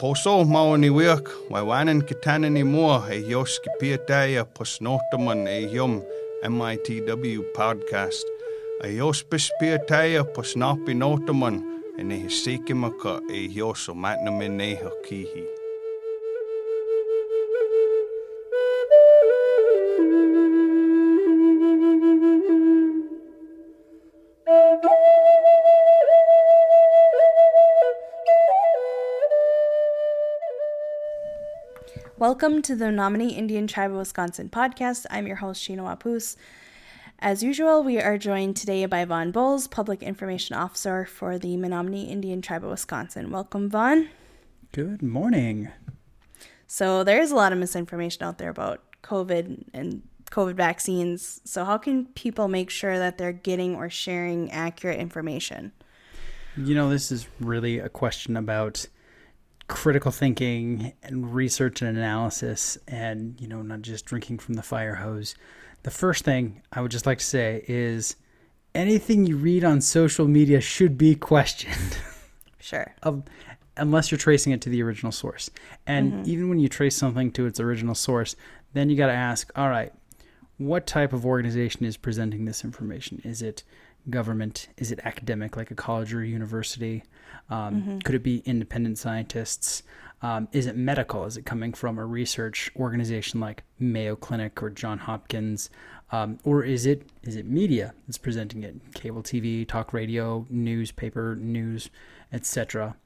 Poso mauni wirk, vai wanen kitanani more, a yoski piataya posnotaman a yum MITW podcast. A yospis piataya posnapi notaman, and a hisikimaka a yoso matnamin a kihi. Welcome to the Menominee Indian Tribe of Wisconsin podcast. I'm your host, Sheena Wapus. As usual, we are joined today by Vaughn Bowles, Public Information Officer for the Menominee Indian Tribe of Wisconsin. Welcome, Vaughn. Good morning. So, there's a lot of misinformation out there about COVID and COVID vaccines. So, how can people make sure that they're getting or sharing accurate information? You know, this is really a question about critical thinking and research and analysis and you know not just drinking from the fire hose. The first thing i would just like to say is anything you read on social media should be questioned. Sure. Um, unless you're tracing it to the original source. And mm-hmm. even when you trace something to its original source then you got to ask all right what type of organization is presenting this information? Is it government? Is it academic, like a college or a university? Um, mm-hmm. Could it be independent scientists? Um, is it medical? Is it coming from a research organization like Mayo Clinic or John Hopkins? Um, or is it is it media that's presenting it? Cable TV, talk radio, newspaper, news, etc.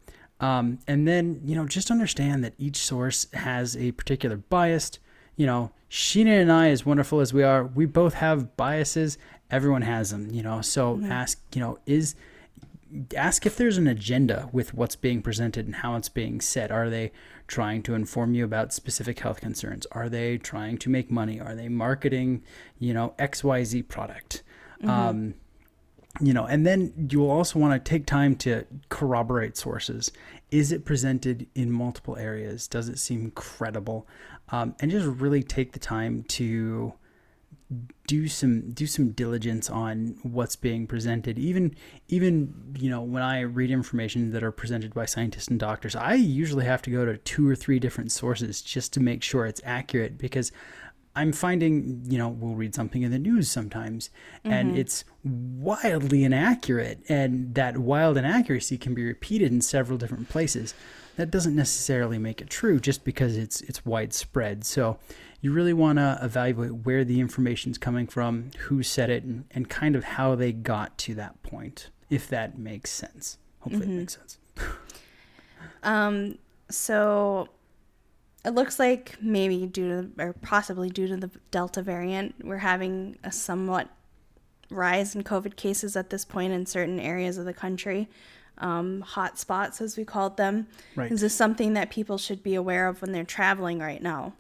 Um, and then you know just understand that each source has a particular bias. You know, Sheena and I, as wonderful as we are, we both have biases everyone has them, you know. So mm-hmm. ask, you know, is ask if there's an agenda with what's being presented and how it's being said. Are they trying to inform you about specific health concerns? Are they trying to make money? Are they marketing, you know, XYZ product? Mm-hmm. Um, you know, and then you'll also want to take time to corroborate sources. Is it presented in multiple areas? Does it seem credible? Um, and just really take the time to do some do some diligence on what's being presented. Even even you know when i read information that are presented by scientists and doctors i usually have to go to two or three different sources just to make sure it's accurate because i'm finding you know we'll read something in the news sometimes mm-hmm. and it's wildly inaccurate and that wild inaccuracy can be repeated in several different places. That doesn't necessarily make it true just because it's it's widespread. So you really want to evaluate where the information is coming from, who said it, and, and kind of how they got to that point, if that makes sense. Hopefully, mm-hmm. it makes sense. um, so it looks like maybe due to, or possibly due to the Delta variant, we're having a somewhat rise in COVID cases at this point in certain areas of the country. Um, hot spots, as we called them. Right. Is this something that people should be aware of when they're traveling right now?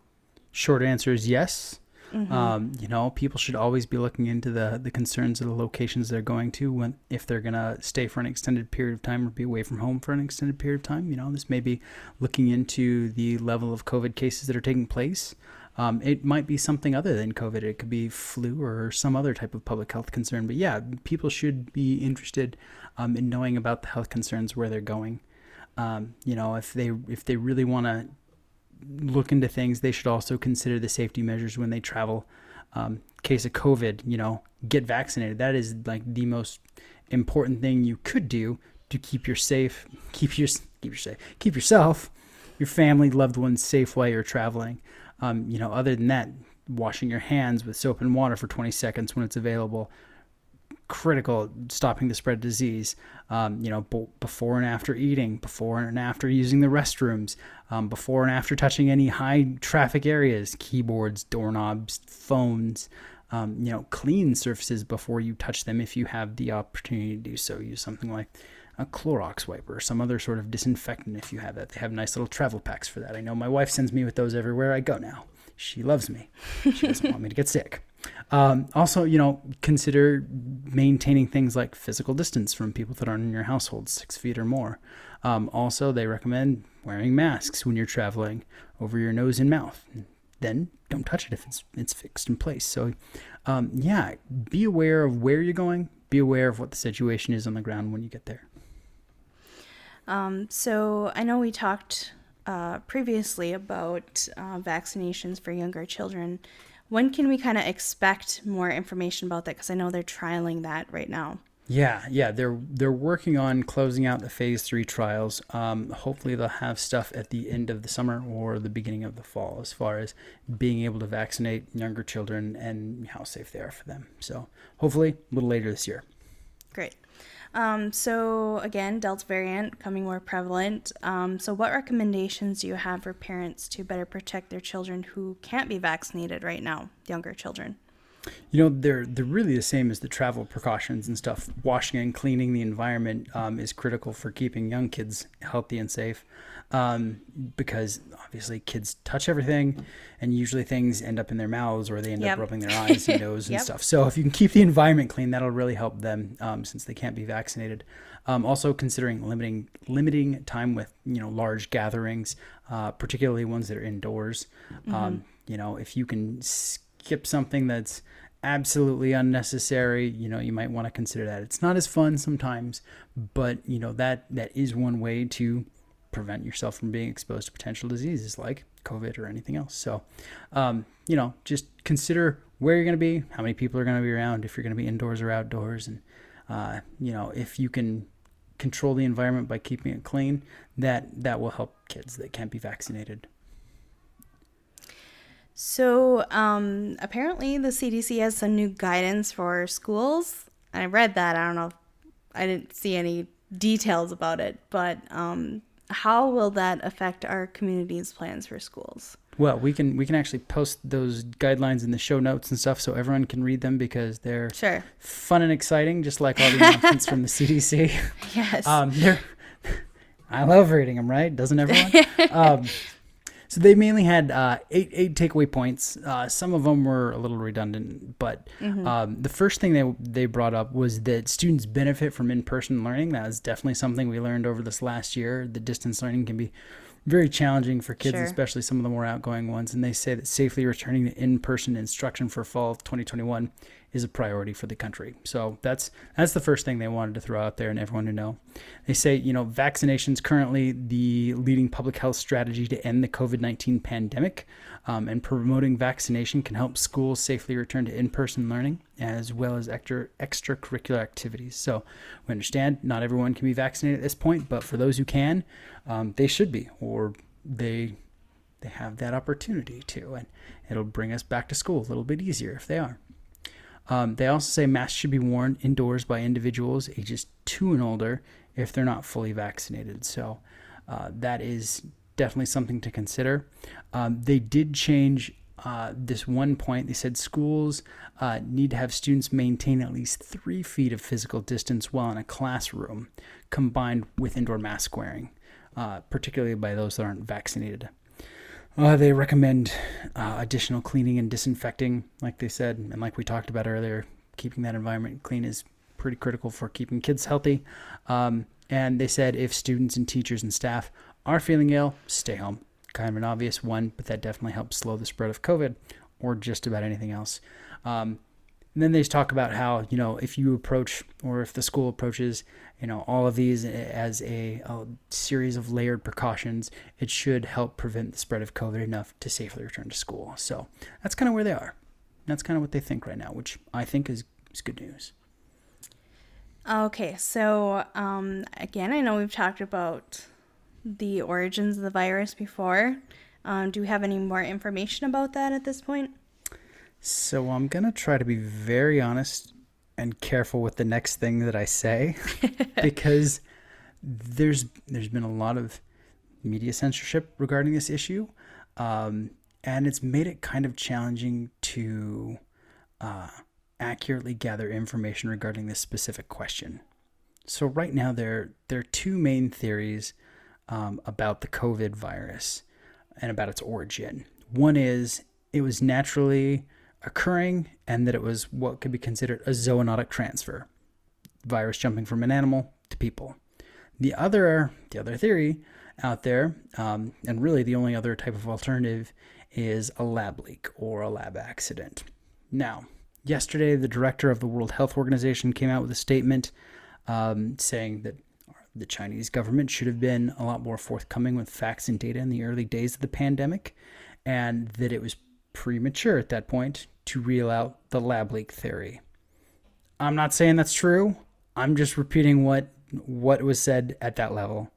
Short answer is yes. Mm-hmm. Um, you know, people should always be looking into the the concerns of the locations they're going to when if they're gonna stay for an extended period of time or be away from home for an extended period of time. You know, this may be looking into the level of COVID cases that are taking place. Um, it might be something other than COVID. It could be flu or some other type of public health concern. But yeah, people should be interested um, in knowing about the health concerns where they're going. Um, you know, if they if they really want to look into things, they should also consider the safety measures when they travel. Um, case of COVID, you know, get vaccinated. That is like the most important thing you could do to keep your safe, keep your keep your safe, keep yourself, your family, loved ones safe while you're traveling. Um, you know, other than that, washing your hands with soap and water for 20 seconds when it's available, critical stopping the spread of disease. Um, you know, b- before and after eating, before and after using the restrooms, um, before and after touching any high traffic areas, keyboards, doorknobs, phones. Um, you know, clean surfaces before you touch them if you have the opportunity to do so. Use something like a Clorox wiper or some other sort of disinfectant if you have that. They have nice little travel packs for that. I know my wife sends me with those everywhere I go now. She loves me. She doesn't want me to get sick. Um, also, you know, consider maintaining things like physical distance from people that aren't in your household, six feet or more. Um, also, they recommend wearing masks when you're traveling over your nose and mouth. Then don't touch it if it's it's fixed in place. So, um, yeah, be aware of where you're going. Be aware of what the situation is on the ground when you get there. Um, so I know we talked uh, previously about uh, vaccinations for younger children. When can we kind of expect more information about that? Because I know they're trialing that right now. Yeah, yeah, they're they're working on closing out the phase three trials. Um, hopefully, they'll have stuff at the end of the summer or the beginning of the fall as far as being able to vaccinate younger children and how safe they are for them. So, hopefully, a little later this year. Great. Um, so again, Delta variant coming more prevalent. Um, so what recommendations do you have for parents to better protect their children who can't be vaccinated right now, younger children? You know, they're they're really the same as the travel precautions and stuff. Washing and cleaning the environment um, is critical for keeping young kids healthy and safe, um, because obviously kids touch everything, and usually things end up in their mouths or they end Yep. up rubbing their eyes and nose and Yep. stuff. So if you can keep the environment clean, that'll really help them um, since they can't be vaccinated. Um, also considering limiting limiting time with you know large gatherings, uh, particularly ones that are indoors. Um, you know, if you can skip something that's absolutely unnecessary, you know, you might want to consider that. It's not as fun sometimes, but you know that that is one way to prevent yourself from being exposed to potential diseases like COVID or anything else. So, um, you know, just consider where you're going to be, how many people are going to be around, if you're going to be indoors or outdoors, and uh, you know, if you can control the environment by keeping it clean, that that will help kids that can't be vaccinated. So um, apparently the CDC has some new guidance for schools. I read that. I don't know. If, I didn't see any details about it, but um, how will that affect our community's plans for schools? Well, we can we can actually post those guidelines in the show notes and stuff so everyone can read them because they're Sure. fun and exciting, just like all the announcements from the CDC. Yes. Um, I love reading them, right? Doesn't everyone? um, so they mainly had uh, eight eight takeaway points. Uh, some of them were a little redundant, but um, the first thing they they brought up was that students benefit from in person learning. That is definitely something we learned over this last year. The distance learning can be very challenging for kids, Sure. especially some of the more outgoing ones. And they say that safely returning to in person instruction for fall of 2021 is a priority for the country. So that's that's the first thing they wanted to throw out there and everyone to know. They say, you know, vaccinations currently the leading public health strategy to end the COVID-19 pandemic, um, and promoting vaccination can help schools safely return to in-person learning as well as extra extracurricular activities. So we understand not everyone can be vaccinated at this point, but for those who can, um, they should be, or they they have that opportunity to, and it'll bring us back to school a little bit easier if they are. Um, they also say masks should be worn indoors by individuals ages two and older if they're not fully vaccinated. So uh, that is definitely something to consider. Um, they did change uh, this one point. They said schools uh, need to have students maintain at least three feet of physical distance while in a classroom, combined with indoor mask wearing, uh, particularly by those that aren't vaccinated. Uh, they recommend uh, additional cleaning and disinfecting, like they said, and like we talked about earlier. Keeping that environment clean is pretty critical for keeping kids healthy. Um, and they said if students and teachers and staff are feeling ill, stay home. Kind of an obvious one, but that definitely helps slow the spread of COVID or just about anything else. Um, and then they talk about how, you know, if you approach or if the school approaches, you know, all of these as a, a series of layered precautions, it should help prevent the spread of COVID enough to safely return to school. So that's kind of where they are. That's kind of what they think right now, which I think is, is good news. Okay, so um, again, I know we've talked about the origins of the virus before. Um, do we have any more information about that at this point? So I'm going to try to be very honest and careful with the next thing that I say because there's there's been a lot of media censorship regarding this issue, um, and it's made it kind of challenging to uh, accurately gather information regarding this specific question. So right now there there are two main theories um, about the COVID virus and about its origin. One is it was naturally occurring and that it was what could be considered a zoonotic transfer, virus jumping from an animal to people. The other, the other theory out there, um, and really the only other type of alternative, is a lab leak or a lab accident. Now, yesterday, the director of the World Health Organization came out with a statement um, saying that the Chinese government should have been a lot more forthcoming with facts and data in the early days of the pandemic, and that it was premature at that point to reel out the lab leak theory. I'm not saying that's true. I'm just repeating what what was said at that level.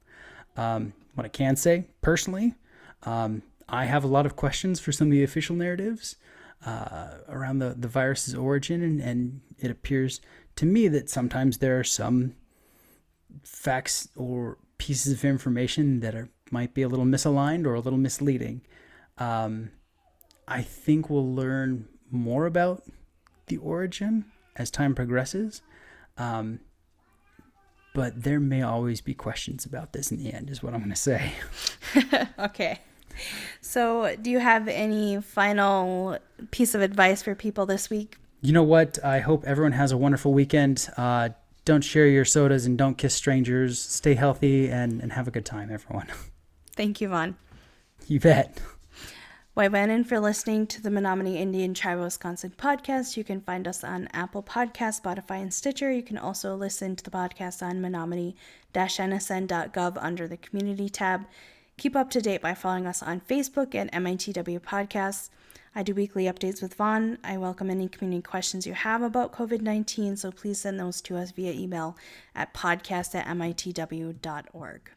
Um, what I can say personally, um, I have a lot of questions for some of the official narratives uh, around the, the virus's origin, and, and it appears to me that sometimes there are some facts or pieces of information that are might be a little misaligned or a little misleading. Um, I think we'll learn more about the origin as time progresses. Um, but there may always be questions about this in the end, is what I'm going to say. okay. So, do you have any final piece of advice for people this week? You know what? I hope everyone has a wonderful weekend. Uh, don't share your sodas and don't kiss strangers. Stay healthy and, and have a good time, everyone. Thank you, Vaughn. You bet. Waiwanan for listening to the Menominee Indian Tribe of Wisconsin podcast. You can find us on Apple Podcasts, Spotify, and Stitcher. You can also listen to the podcast on menominee-nsn.gov under the Community tab. Keep up to date by following us on Facebook at MITW Podcasts. I do weekly updates with Vaughn. I welcome any community questions you have about COVID 19, so please send those to us via email at podcast at mitw.org.